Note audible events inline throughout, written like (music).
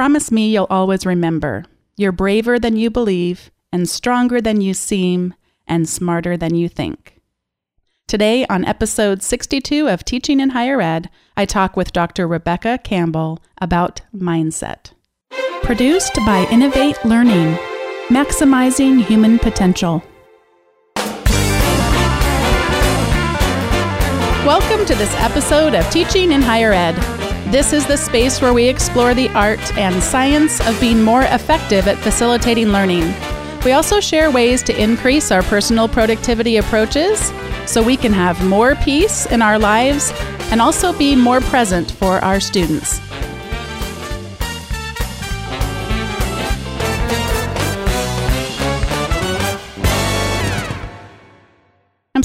Promise me you'll always remember. You're braver than you believe, and stronger than you seem, and smarter than you think. Today, on episode 62 of Teaching in Higher Ed, I talk with Dr. Rebecca Campbell about mindset. Produced by Innovate Learning, maximizing human potential. Welcome to this episode of Teaching in Higher Ed. This is the space where we explore the art and science of being more effective at facilitating learning. We also share ways to increase our personal productivity approaches so we can have more peace in our lives and also be more present for our students.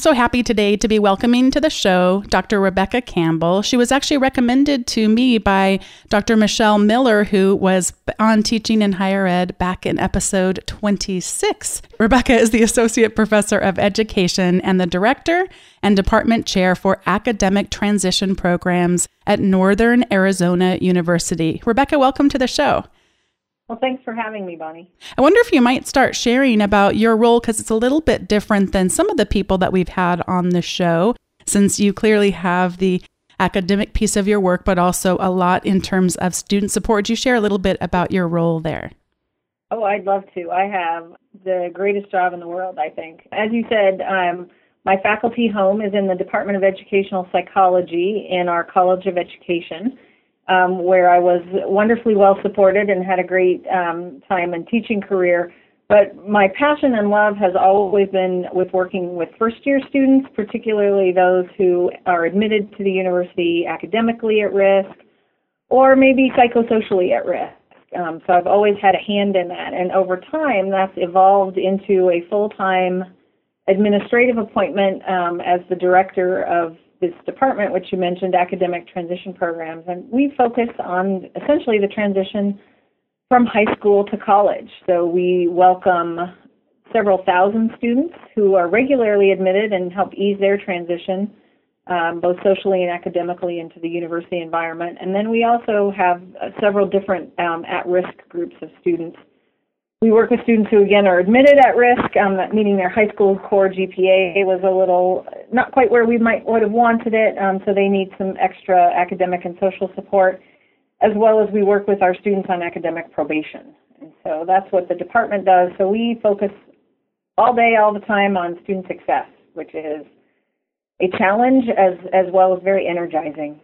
So happy today to be welcoming to the show Dr. Rebecca Campbell. She was actually recommended to me by Dr. Michelle Miller, who was on Teaching in Higher Ed back in episode 26. Rebecca is the Associate Professor of Education and the Director and Department Chair for Academic Transition Programs at Northern Arizona University. Rebecca, welcome to the show. Well, thanks for having me, Bonni. I wonder if you might start sharing about your role because it's a little bit different than some of the people that we've had on the show, since you clearly have the academic piece of your work, but also a lot in terms of student support. Would you share a little bit about your role there? Oh, I'd love to. I have the greatest job in the world, I think. As you said, um, my faculty home is in the Department of Educational Psychology in our College of Education um, where I was wonderfully well supported and had a great um, time and teaching career. But my passion and love has always been with working with first year students, particularly those who are admitted to the university academically at risk or maybe psychosocially at risk. Um, so I've always had a hand in that. And over time, that's evolved into a full time administrative appointment um, as the director of this department, which you mentioned, academic transition programs, and we focus on essentially the transition from high school to college. So we welcome several thousand students who are regularly admitted and help ease their transition, um, both socially and academically, into the university environment. And then we also have uh, several different um, at risk groups of students we work with students who, again, are admitted at risk, um, meaning their high school core GPA was a little not quite where we might would have wanted it, um, so they need some extra academic and social support, as well as we work with our students on academic probation. And so that's what the department does. So we focus all day, all the time on student success, which is a challenge as as well as very energizing.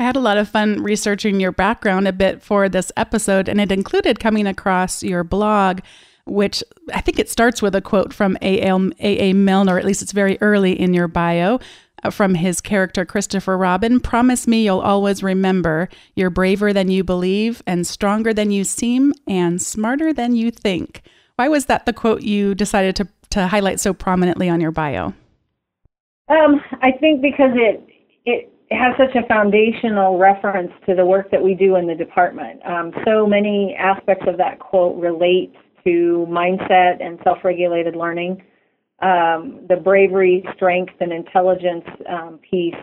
I had a lot of fun researching your background a bit for this episode, and it included coming across your blog, which I think it starts with a quote from A.A. Milne, or at least it's very early in your bio, uh, from his character Christopher Robin. Promise me you'll always remember you're braver than you believe, and stronger than you seem, and smarter than you think. Why was that the quote you decided to, to highlight so prominently on your bio? Um, I think because it has such a foundational reference to the work that we do in the department. Um, so many aspects of that quote relate to mindset and self regulated learning. Um, the bravery, strength, and intelligence um, piece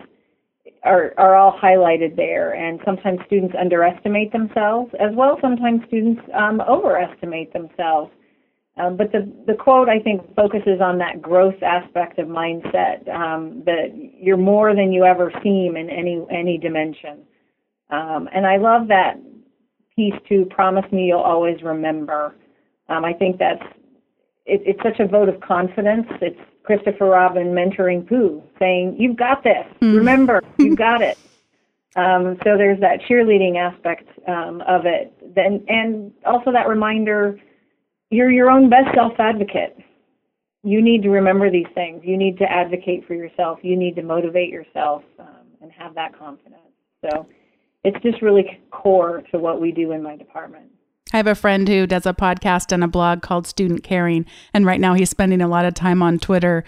are, are all highlighted there. And sometimes students underestimate themselves, as well sometimes students um, overestimate themselves. Um, but the, the quote, I think, focuses on that growth aspect of mindset, um, that you're more than you ever seem in any, any dimension. Um, and I love that piece too promise me you'll always remember. Um, I think that's, it, it's such a vote of confidence. It's Christopher Robin mentoring Pooh, saying, you've got this, mm. remember, (laughs) you've got it. Um, so there's that cheerleading aspect um, of it. Then, and also that reminder you're your own best self advocate. You need to remember these things. You need to advocate for yourself. You need to motivate yourself um, and have that confidence. So it's just really core to what we do in my department. I have a friend who does a podcast and a blog called Student Caring. And right now he's spending a lot of time on Twitter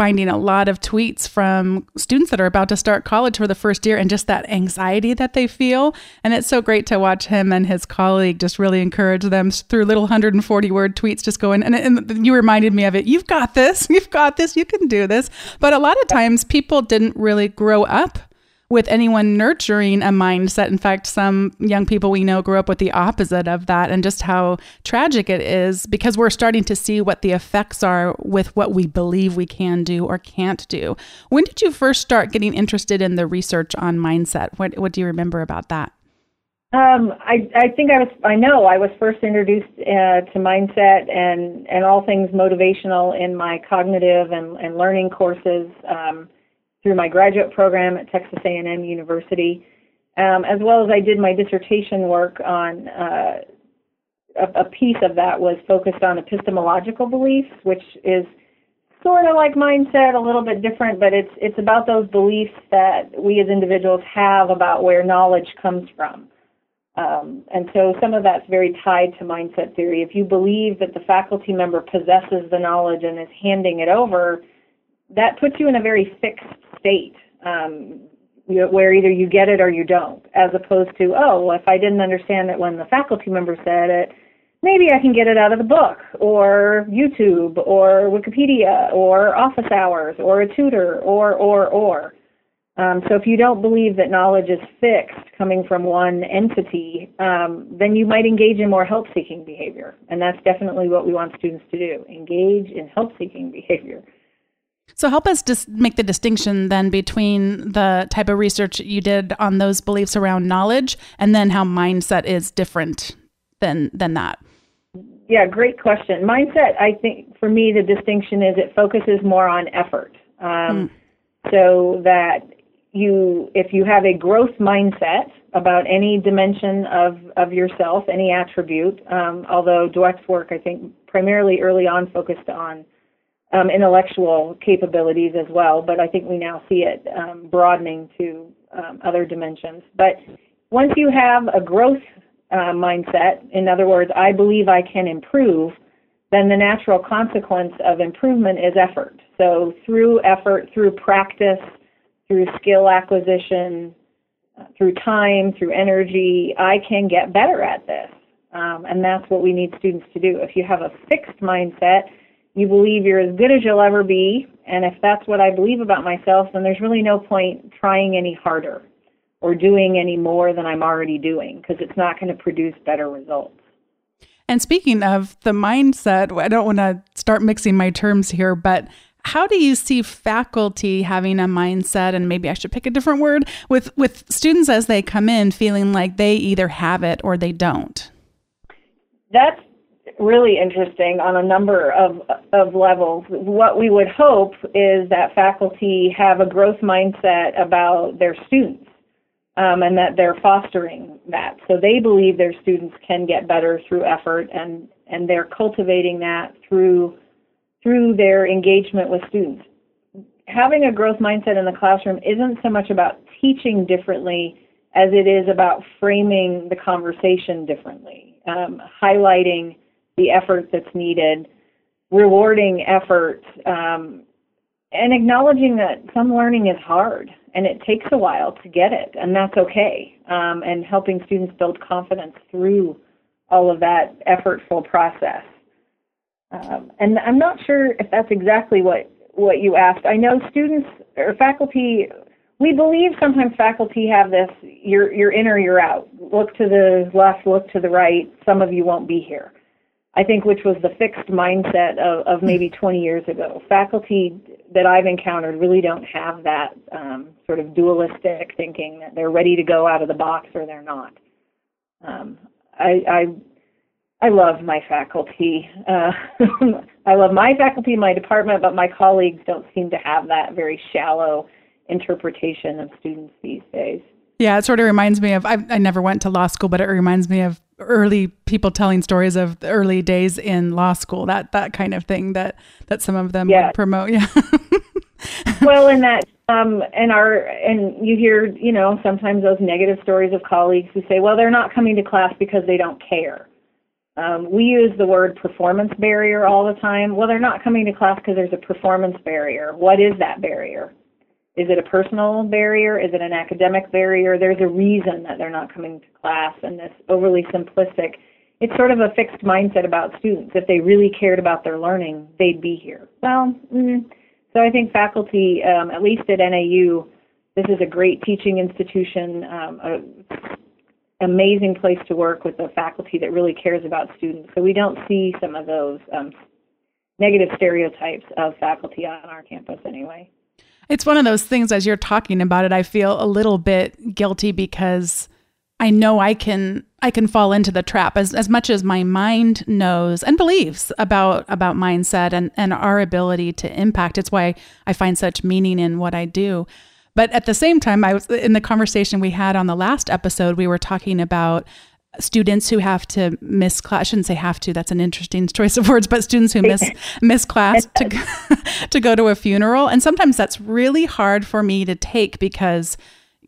finding a lot of tweets from students that are about to start college for the first year and just that anxiety that they feel. And it's so great to watch him and his colleague just really encourage them through little 140 word tweets, just going, and, and you reminded me of it. You've got this. (laughs) You've got this. You can do this. But a lot of times people didn't really grow up with anyone nurturing a mindset. In fact, some young people we know grew up with the opposite of that, and just how tragic it is because we're starting to see what the effects are with what we believe we can do or can't do. When did you first start getting interested in the research on mindset? What, what do you remember about that? Um, I, I think I was, I know I was first introduced uh, to mindset and, and all things motivational in my cognitive and, and learning courses um, through my graduate program at Texas A&M University, um, as well as I did my dissertation work on uh, a, a piece of that was focused on epistemological beliefs, which is sort of like mindset, a little bit different, but it's it's about those beliefs that we as individuals have about where knowledge comes from. Um, and so some of that's very tied to mindset theory. If you believe that the faculty member possesses the knowledge and is handing it over, that puts you in a very fixed state um, where either you get it or you don't, as opposed to, oh, well, if I didn't understand it when the faculty member said it, maybe I can get it out of the book or YouTube or Wikipedia or office hours or a tutor or, or, or. Um, so if you don't believe that knowledge is fixed coming from one entity, um, then you might engage in more help-seeking behavior, and that's definitely what we want students to do: engage in help-seeking (laughs) behavior. So help us just make the distinction then between the type of research you did on those beliefs around knowledge, and then how mindset is different than than that. Yeah, great question. Mindset, I think for me, the distinction is it focuses more on effort. Um, mm. So that you if you have a growth mindset about any dimension of, of yourself, any attribute, um, although Dweck's work, I think, primarily early on focused on um, intellectual capabilities as well, but I think we now see it um, broadening to um, other dimensions. But once you have a growth uh, mindset, in other words, I believe I can improve, then the natural consequence of improvement is effort. So through effort, through practice, through skill acquisition, uh, through time, through energy, I can get better at this. Um, and that's what we need students to do. If you have a fixed mindset, you believe you're as good as you'll ever be, and if that's what I believe about myself, then there's really no point trying any harder or doing any more than I'm already doing because it's not going to produce better results. And speaking of the mindset, I don't want to start mixing my terms here, but how do you see faculty having a mindset and maybe I should pick a different word with with students as they come in feeling like they either have it or they don't? That's really interesting on a number of of levels. What we would hope is that faculty have a growth mindset about their students. Um, and that they're fostering that. So they believe their students can get better through effort, and and they're cultivating that through through their engagement with students. Having a growth mindset in the classroom isn't so much about teaching differently as it is about framing the conversation differently, um, highlighting the effort that's needed, rewarding effort, um, and acknowledging that some learning is hard and it takes a while to get it, and that's okay, um, and helping students build confidence through all of that effortful process. Um, and I'm not sure if that's exactly what, what you asked. I know students or faculty, we believe sometimes faculty have this you're, you're in or you're out. Look to the left, look to the right. Some of you won't be here. I think which was the fixed mindset of, of maybe 20 years ago. Faculty that I've encountered really don't have that um, sort of dualistic thinking that they're ready to go out of the box or they're not. Um, I, I I love my faculty. Uh, (laughs) I love my faculty, my department, but my colleagues don't seem to have that very shallow interpretation of students these days. Yeah, it sort of reminds me of I, I never went to law school, but it reminds me of early people telling stories of the early days in law school. That that kind of thing that that some of them yeah. promote. Yeah. (laughs) well, in that um, and our and you hear you know sometimes those negative stories of colleagues who say, well, they're not coming to class because they don't care. Um, we use the word performance barrier all the time. Well, they're not coming to class because there's a performance barrier. What is that barrier? Is it a personal barrier? Is it an academic barrier? There's a reason that they're not coming to class, and this overly simplistic. It's sort of a fixed mindset about students. If they really cared about their learning, they'd be here. Well, mm, so I think faculty, um, at least at NAU, this is a great teaching institution, um, a amazing place to work with a faculty that really cares about students. So we don't see some of those um, negative stereotypes of faculty on our campus anyway. It's one of those things as you're talking about it, I feel a little bit guilty because I know I can I can fall into the trap as, as much as my mind knows and believes about about mindset and, and our ability to impact. It's why I find such meaning in what I do. But at the same time, I was in the conversation we had on the last episode, we were talking about students who have to miss class. I shouldn't say have to. That's an interesting choice of words. But students who miss (laughs) miss class to (laughs) to go to a funeral, and sometimes that's really hard for me to take because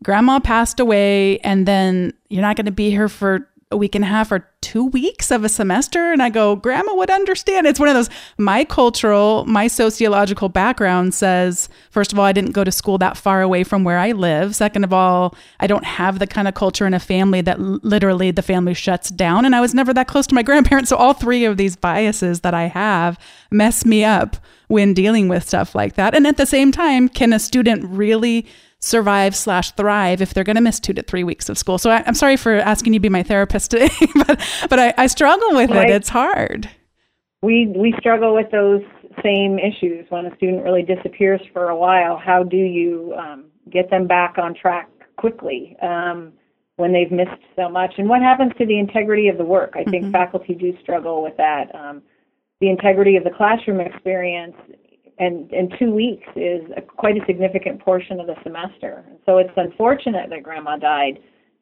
grandma passed away, and then you're not going to be here for a week and a half or two weeks of a semester. And I go, Grandma would understand. It's one of those, my cultural, my sociological background says, first of all, I didn't go to school that far away from where I live. Second of all, I don't have the kind of culture in a family that literally the family shuts down. And I was never that close to my grandparents. So all three of these biases that I have mess me up when dealing with stuff like that. And at the same time, can a student really survive slash thrive if they're going to miss two to three weeks of school. So I, am sorry for asking you to be my therapist today, (laughs) but but I, I struggle with it. It's hard. We we struggle with those same issues when a student really disappears for a while. How do you um, get them back on track quickly um, when they've missed so much? And what happens to the integrity of the work? I think mm-hmm. faculty do struggle with that. Um, the integrity of the classroom experience and in two weeks is a, quite a significant portion of the semester. So it's unfortunate that grandma died.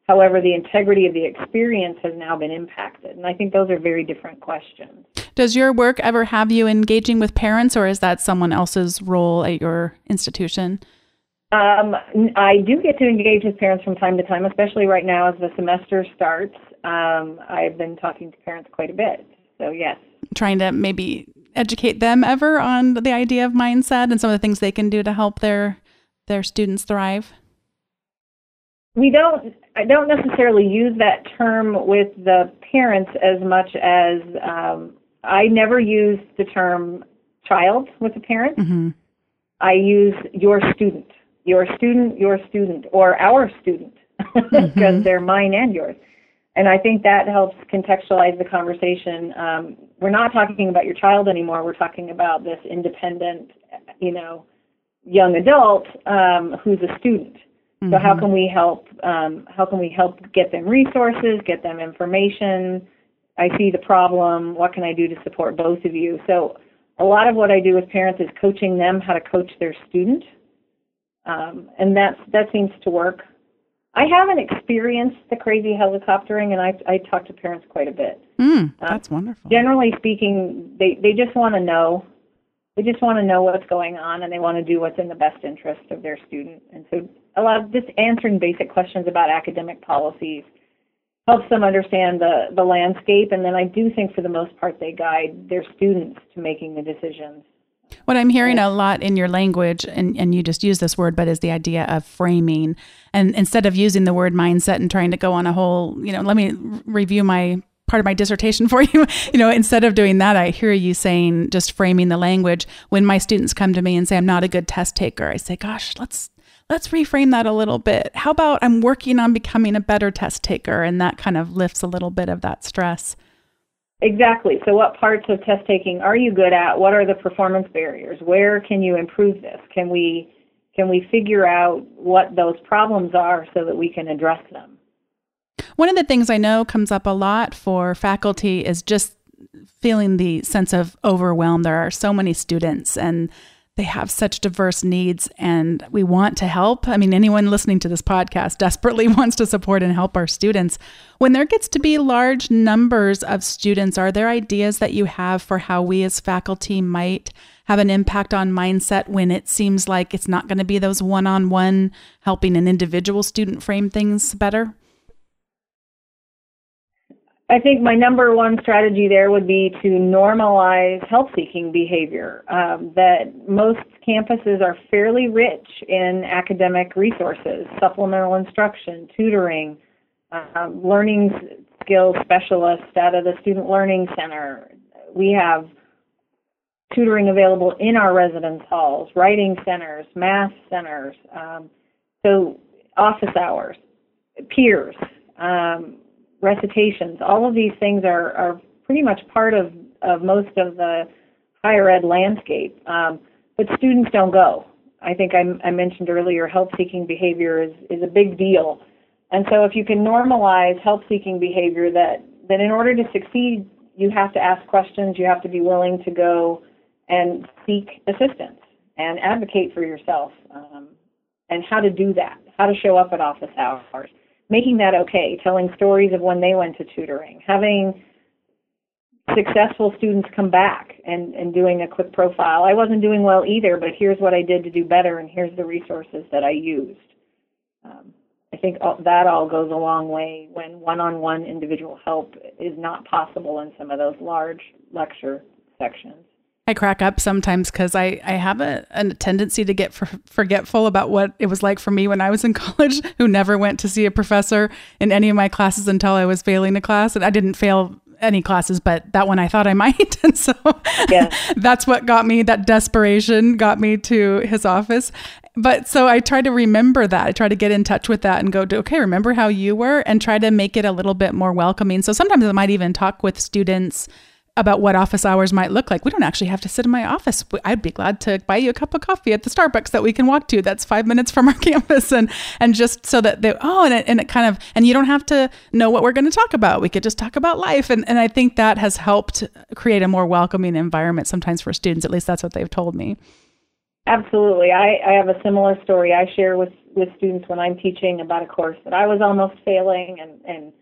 However, the integrity of the experience has now been impacted. And I think those are very different questions. Does your work ever have you engaging with parents, or is that someone else's role at your institution? Um, I do get to engage with parents from time to time, especially right now as the semester starts. Um, I've been talking to parents quite a bit. So, yes. Trying to maybe educate them ever on the idea of mindset and some of the things they can do to help their their students thrive? We don't I don't necessarily use that term with the parents as much as um, I never use the term child with the parent. Mm-hmm. I use your student, your student, your student, or our student, (laughs) because mm-hmm. they're mine and yours and I think that helps contextualize the conversation. Um, we're not talking about your child anymore. We're talking about this independent, you know, young adult um, who's a student. Mm-hmm. So how mm-hmm. can we help? Um, how can we help get them resources, get them information? I see the problem. What can I do to support both of you? So a lot of what I do with parents is coaching them how to coach their student, um, and that's that seems to work I haven't experienced the crazy helicoptering, and I I talk to parents quite a bit. Mm, that's uh, wonderful. Generally speaking, they they just want to know. They just want to know what's going on, and they want to do what's in the best interest of their student. And so, a lot of just answering basic questions about academic policies helps them understand the the landscape. And then I do think, for the most part, they guide their students to making the decisions what I'm hearing oh. a lot in your language, and, and you just use this word, but is the idea of framing. And instead of using the word mindset and trying to go on a whole, you know, let me review my part of my dissertation (laughs) for you. You know, instead of doing that, I hear you saying just framing the language. When my students come to me and say I'm not a good test taker, I say, gosh, let's let's reframe that a little bit. How about I'm working on becoming a better test taker and that kind of lifts a little bit of that stress. Exactly. So, what parts of test taking are you good at? What are the performance barriers? Where can you improve this? Can we can we figure out what those problems are so that we can address them? One of the things I know comes up a lot for faculty is just feeling the sense of overwhelm. There are so many students and they have such diverse needs and we want to help. I mean, anyone listening to this podcast desperately (laughs) wants to support and help our students. When there gets to be large numbers of students, are there ideas that you have for how we as faculty might have an impact on mindset when it seems like it's not going to be those one on one helping an individual student frame things better? I think my number one strategy there would be to normalize help seeking behavior. Um, that most campuses are fairly rich in academic resources, supplemental instruction, tutoring, um, learning skills specialists out of the Student Learning Center. We have tutoring available in our residence halls, writing centers, math centers. Um, So, office hours, peers, um, recitations, all of these things are, are pretty much part of, of most of the higher ed landscape. Um, but students don't go. I think I, I mentioned earlier, help seeking behavior is, is a big deal. And so if you can normalize help seeking behavior that, that in order to succeed, you have to ask questions, you have to be willing to go and seek assistance and advocate for yourself um, and how to do that, how to show up at office hours, making that okay, telling stories of when they went to tutoring, having successful students come back and, and doing a quick profile. I wasn't doing well either, but here's what I did to do better, and here's the resources that I used. Um, I think all, that all goes a long way when one-on-one individual help is not possible in some of those large lecture sections. I crack up sometimes because I, I have a, a tendency to get for, forgetful about what it was like for me when I was in (laughs) college, who never went to see a professor in any of my classes until I was failing a class. And I didn't fail any classes, but that one I thought I (laughs) might. (laughs) And so yeah. that's what got me, that desperation got me to his office but so I try to remember that. I try to get in touch with that and go to, okay, remember how you were and try to make it a little bit more welcoming. So sometimes I might even talk with students about what office hours might look like. We don't actually have to sit in my office. I'd be glad to buy you a cup of coffee at the Starbucks that we can walk to. That's five minutes from our (laughs) campus, and and just so that they oh, and it, and it kind of and you don't have to know what we're going to talk about. We could just talk about life, and and I think that has helped create a more welcoming environment sometimes for students. At least that's what they've told me. Absolutely. I, I have a similar story I share with, with students when I'm teaching about a course that I was almost failing and, and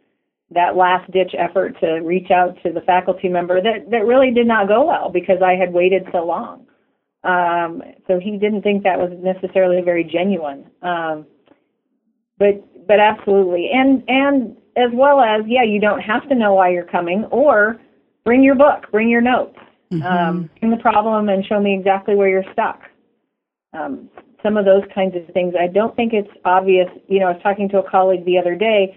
that last ditch effort to reach out to the faculty member that, that really did not go well because I had waited so long. Um, so he didn't think that was necessarily very genuine. Um, but but absolutely. And and as well as, yeah, you don't have to know why you're coming or bring your book, bring your notes. Mm-hmm. Um, bring the problem and show me exactly where you're stuck um, some of those kinds of things. I don't think it's obvious. You know, I was talking to a colleague the other day.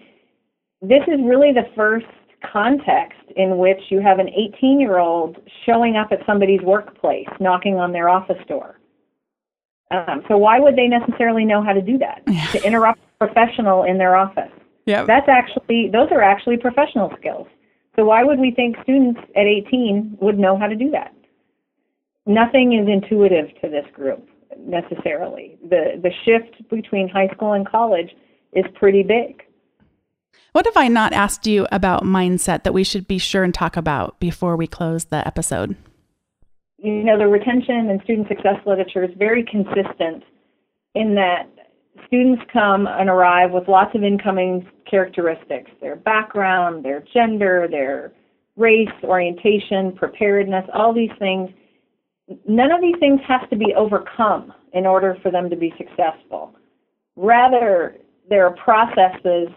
This is really the first context in which you have an 18 year old showing up at somebody's workplace, knocking on their office door. Um, so why would they necessarily know how to do that? to interrupt a professional in their office. Yeah. That's actually those are actually professional skills. So why would we think students at 18 would know how to do that? Nothing is intuitive to this group necessarily. The the shift between high school and college is pretty big. What have I not asked you about mindset that we should be sure and talk about before we close the episode? You know, the retention and student success literature is very consistent in that students come and arrive with lots of incoming characteristics their background, their gender, their race, orientation, preparedness, all these things none of these things have to be overcome in order for them to be successful. Rather, there are processes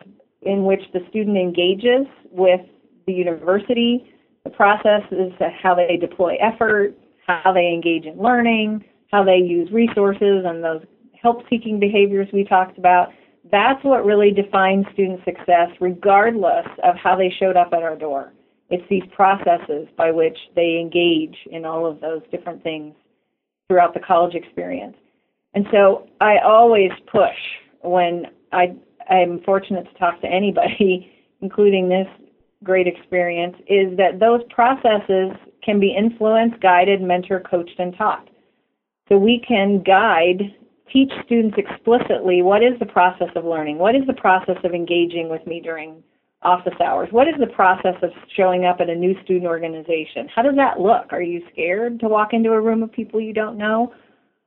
in which the student engages with the university. The process is how they deploy effort, how they engage in learning, how they use resources and those help seeking behaviors we talked about. That's what really defines student success, regardless of how they showed up at our door. It's these processes by which they engage in all of those different things throughout the college experience. And so I always push when I I'm fortunate to talk to anybody, (laughs) including this great experience, is that those processes can be influenced, guided, mentor, coached, and taught. So we can guide, teach students explicitly what is the process of learning, what is the process of engaging with me during office hours? What is the process of showing up at a new student organization? How does that look? Are you scared to walk into a room of people you don't know?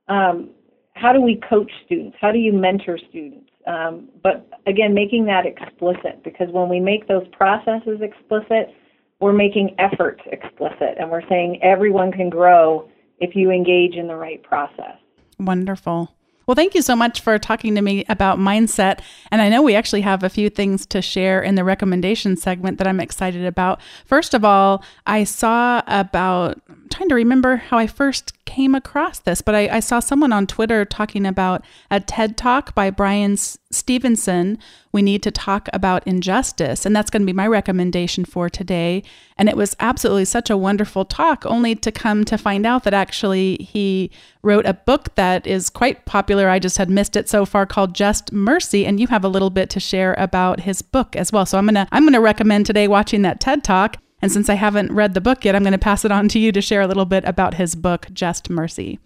Um, how do we coach students? How do you mentor students? Um, but again, making that explicit because when we make those processes explicit, we're making effort explicit and we're saying everyone can grow if you engage in the right process. Wonderful. Well, thank you so much for talking to me about mindset. And I know we actually have a few things to share in the recommendation segment that I'm excited about. First of all, I saw about trying to remember how I first came across this, but I, I, saw someone on Twitter talking about a TED talk by Bryan Stevenson. We need to talk about injustice. And that's going to be my recommendation for today. And it was absolutely such a wonderful talk, only to come to find out that actually he wrote a book that is quite popular. I just had missed it so far called Just Mercy. And you have a little bit to share about his book as well. So I'm going to, I'm going to recommend today watching that TED talk and since I haven't read the book yet, I'm going to pass it on to you to share a little bit about his book, Just Mercy.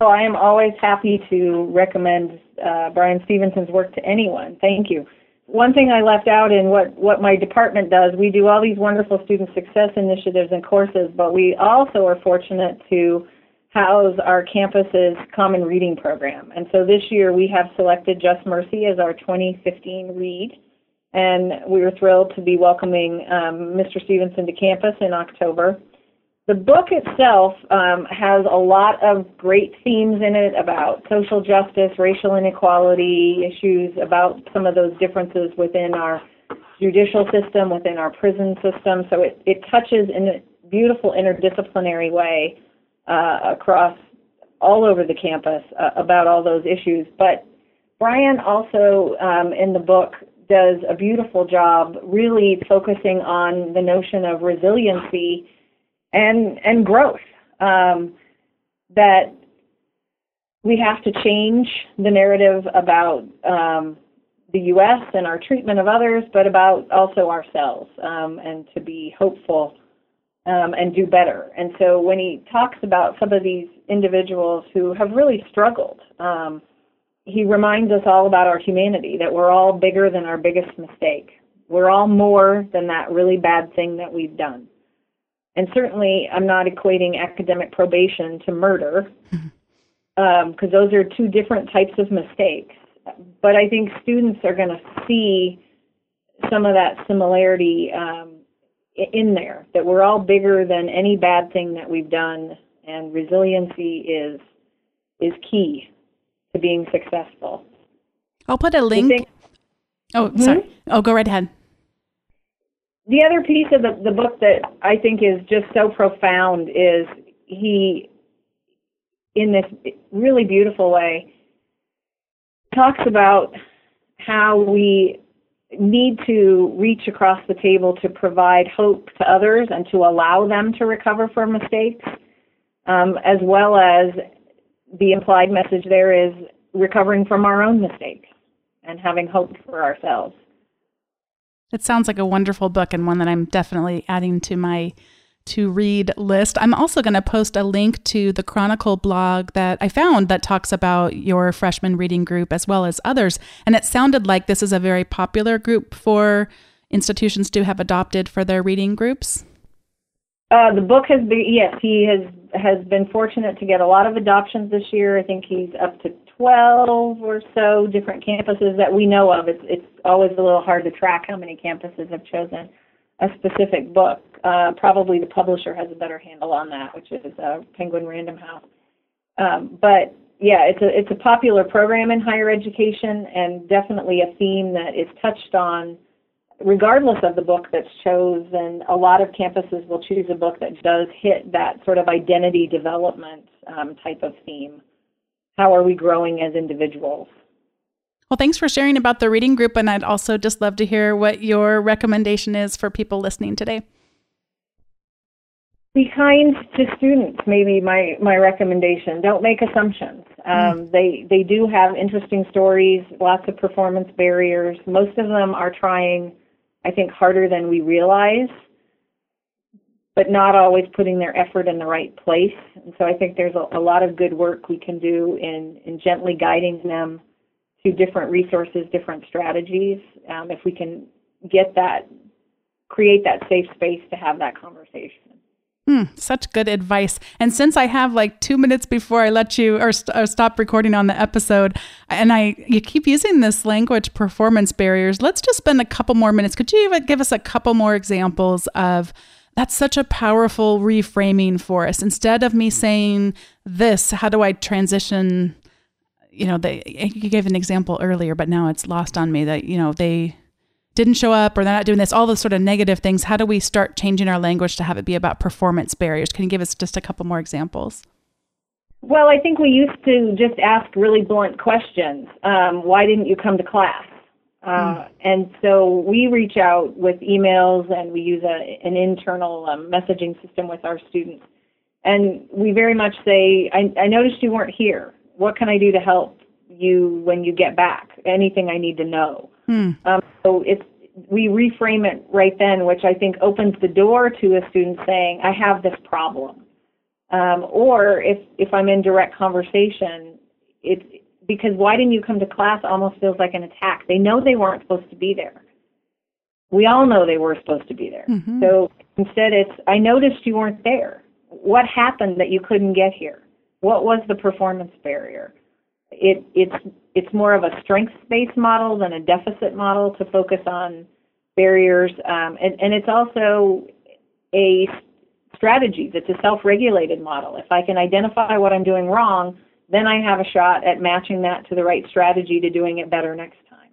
So I am always happy to recommend uh, Bryan Stevenson's work to anyone. Thank you. One thing I left out in what, what my department does, we do all these wonderful student success initiatives and courses, but we also are fortunate to house our campus's common reading program. And so this year we have selected Just Mercy as our 2015 read and we were thrilled to be welcoming um, Mr. Stevenson to campus in October. The book itself um, has a lot of great themes in it about social justice, racial inequality, issues about some of those differences within our judicial system, within our prison system. So it, it touches in a beautiful interdisciplinary way uh, across all over the campus uh, about all those issues. But Bryan also, um, in the book, does a beautiful job really focusing on the notion of resiliency and and growth. Um, that we have to change the narrative about um, the U.S. and our treatment of others, but about also ourselves, um, and to be hopeful um, and do better. And so when he talks about some of these individuals who have really struggled, um, he reminds us all about our humanity, that we're all bigger than our biggest mistake. We're all more than that really bad thing that we've done. And certainly, I'm not equating academic probation to murder, because um, those are two different types of mistakes. But I think students are going to see some of that similarity um, in there, that we're all bigger than any bad thing that we've done, and resiliency is is key to being successful. I'll put a link. Think, oh, hmm? sorry. Oh, go right ahead. The other piece of the, the book that I think is just so profound is he, in this really beautiful way, talks about how we need to reach across the table to provide hope to others and to allow them to recover from mistakes, um, as well as the implied message there is recovering from our own mistakes and having hope for ourselves. It sounds like a wonderful book and one that I'm definitely adding to my to read list. I'm also going to post a link to the Chronicle blog that I found that talks about your freshman reading group as well as others. And it sounded like this is a very popular group for institutions to have adopted for their reading groups. Uh, the book has been yes, he has has been fortunate to get a lot of adoptions this year. I think he's up to twelve or so different campuses that we know of. It's it's always a little hard to track how many campuses have chosen a specific book. Uh, probably the publisher has a better handle on that, which is uh, Penguin Random House. Um, but yeah, it's a it's a popular program in higher education and definitely a theme that is touched on regardless of the book that's chosen, a lot of campuses will choose a book that does hit that sort of identity development um, type of theme. How are we growing as individuals? Well, thanks for sharing about the reading group, and I'd also just love to hear what your recommendation is for people listening today. Be kind to students. Maybe my my recommendation. Don't make assumptions. Um, mm. They they do have interesting stories, lots of performance barriers. Most of them are trying I think, harder than we realize, but not always putting their effort in the right place. And so I think there's a, a lot of good work we can do in, in gently guiding them to different resources, different strategies. Um, if we can get that, create that safe space to have that conversation. Hmm, such good advice. And since I have like two minutes before I let you or, st- or, stop recording on the episode, and I you keep using this language performance barriers, let's just spend a couple more minutes. Could you even give us a couple more examples of that's such a powerful reframing for us? Instead of me saying this, how do I transition? You know, they you gave an example earlier, but now it's lost on me that you know they didn't show up or they're not doing this, all those sort of negative things. How do we start changing our language to have it be about performance barriers? Can you give us just a couple more examples? Well, I think we used to just ask really blunt questions. Um, why didn't you come to class? Uh, mm. And so we reach out with emails and we use a, an internal um, messaging system with our students. And we very much say, I, I noticed you weren't here. What can I do to help you when you get back? Anything I need to know? Mm. Um, so it's we reframe it right then, which I think opens the door to a student saying, I have this problem. Um, or if, if I'm in direct conversation, it's because why didn't you come to class almost feels like an attack. They know they weren't supposed to be there. We all know they were supposed to be there. Mm-hmm. So instead it's, I noticed you weren't there. What happened that you couldn't get here? What was the performance barrier? It, it's, it's more of a strengths-based model than a deficit model to focus on barriers. Um, and, and it's also a strategy that's a self-regulated model. If I can identify what I'm doing wrong, then I have a shot at matching that to the right strategy to doing it better next time.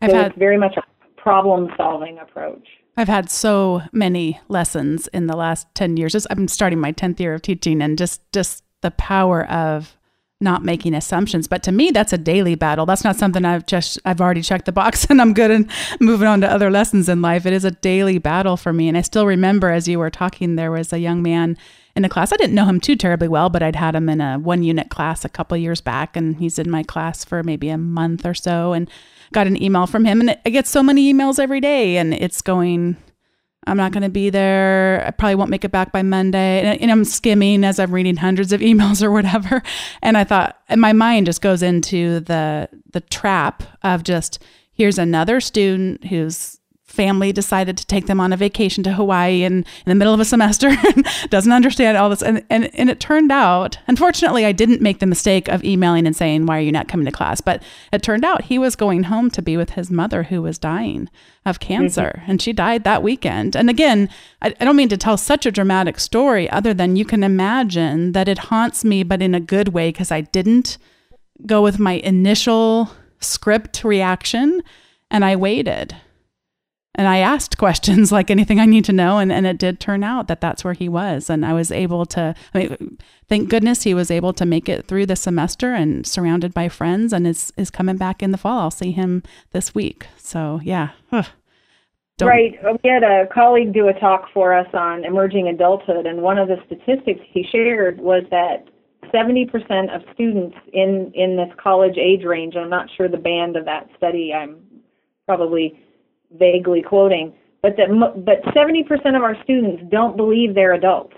I've so had, it's very much a problem solving approach. I've had so many lessons in the last 10 years. Just, I'm starting my 10th year of teaching and just just the power of not making assumptions. But to me, that's a daily battle. That's not something I've just I've already checked the box (laughs) and I'm good and moving on to other lessons in life. It is a daily battle for me. And I still remember as you were talking, there was a young man in the class. I didn't know him too terribly well, but I'd had him in a one unit class a couple years back, and he's in my class for maybe a month or so, and got an email from him. And I get so many emails every day, and it's going. I'm not going to be there. I probably won't make it back by Monday. And, and, I'm skimming as I'm reading hundreds of (laughs) emails or whatever. And I thought, and my mind just goes into the the trap of just here's another student who's family decided to take them on a vacation to Hawaii in, in the middle of a semester (laughs) and doesn't understand all this. And, and, and it turned out, unfortunately, I didn't make the mistake of emailing and saying, Why are you not coming to class? But it turned out he was going home to be with his mother who was dying of cancer. Mm-hmm. And she died that weekend. And again, I, I don't mean to tell such a dramatic story, other than you can imagine that it haunts me, but in a good way, because I didn't go with my initial script reaction and I waited and I asked questions (laughs) like anything I need to know, and, and it did turn out that that's where he was. And I was able to, I mean, thank goodness he was able to make it through the semester and surrounded by friends and is, is coming back in the fall. I'll see him this week. So, yeah. Right. Uh, we had a colleague do a talk for us on emerging adulthood, and one of the statistics he shared was that 70% of students in, in this college age range, I'm not sure the band of that study, I'm probably vaguely quoting, but that but 70% of our students don't believe they're adults.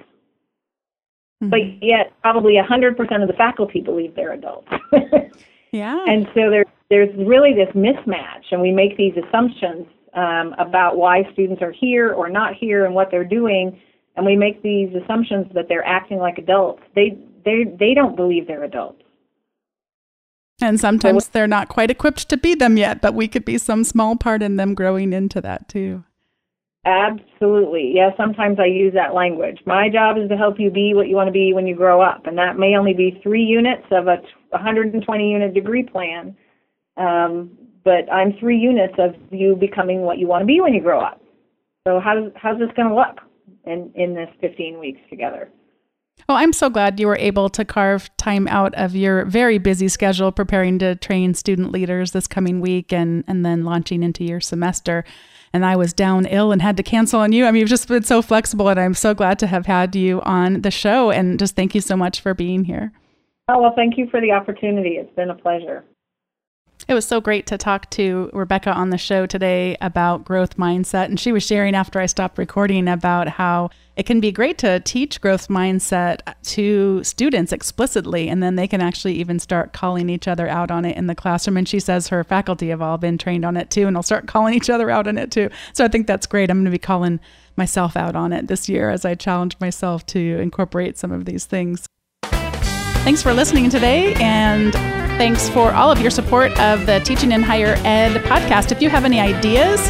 Mm-hmm. But yet, probably 100% of the faculty believe they're adults. (laughs) yeah. And so there's there's really this mismatch, and we make these assumptions um, about why students are here or not here and what they're doing, and we make these assumptions that they're acting like adults. They they they don't believe they're adults. And sometimes so, they're not quite equipped to be them yet, but we could be some small part in them growing into that too. Absolutely. Yeah, sometimes I use that language. My job is to help you be what you want to be when you grow up. And that may only be three units of a 120 unit degree plan. Um, but I'm three units of you becoming what you want to be when you grow up. So how's how's this going to look in in this 15 weeks together? Oh, I'm so glad you were able to carve time out of your very busy schedule preparing to train student leaders this coming week and, and then launching into your semester. And I was down ill and had to cancel on you. I mean, you've just been so flexible, and I'm so glad to have had you on the show. And just thank you so much for being here. Oh, well, thank you for the opportunity. It's been a pleasure. It was so great to talk to Rebecca on the show today about growth mindset. And she was sharing after I stopped recording about how it can be great to teach growth mindset to students explicitly, and then they can actually even start calling each other out on it in the classroom. And she says her faculty have all been trained on it too, and they'll start calling each other out on it too. So I think that's great. I'm going to be calling myself out on it this year as I challenge myself to incorporate some of these things. Thanks for listening today, and thanks for all of your support of the Teaching in Higher Ed podcast. If you have any ideas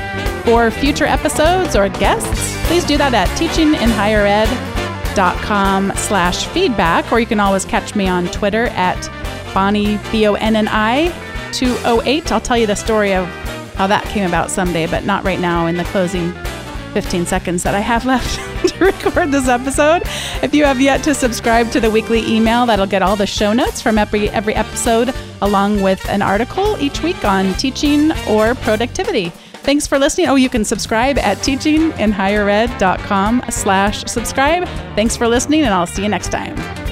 for future episodes or guests, please do that at teachinginhighered.com slash feedback, or you can always catch me on Twitter at Bonni, B-O-N-N-I 208. I'll tell you the story of how that came about someday, but not right now in the closing 15 seconds that I have left (laughs) (laughs) to record this episode. If you have yet to subscribe to the weekly email, that'll get all the show notes from every every episode along with an article each week on teaching or productivity. Thanks for listening. Oh, you can subscribe at teachinginhighered.com slash subscribe. Thanks for listening, and I'll see you next time.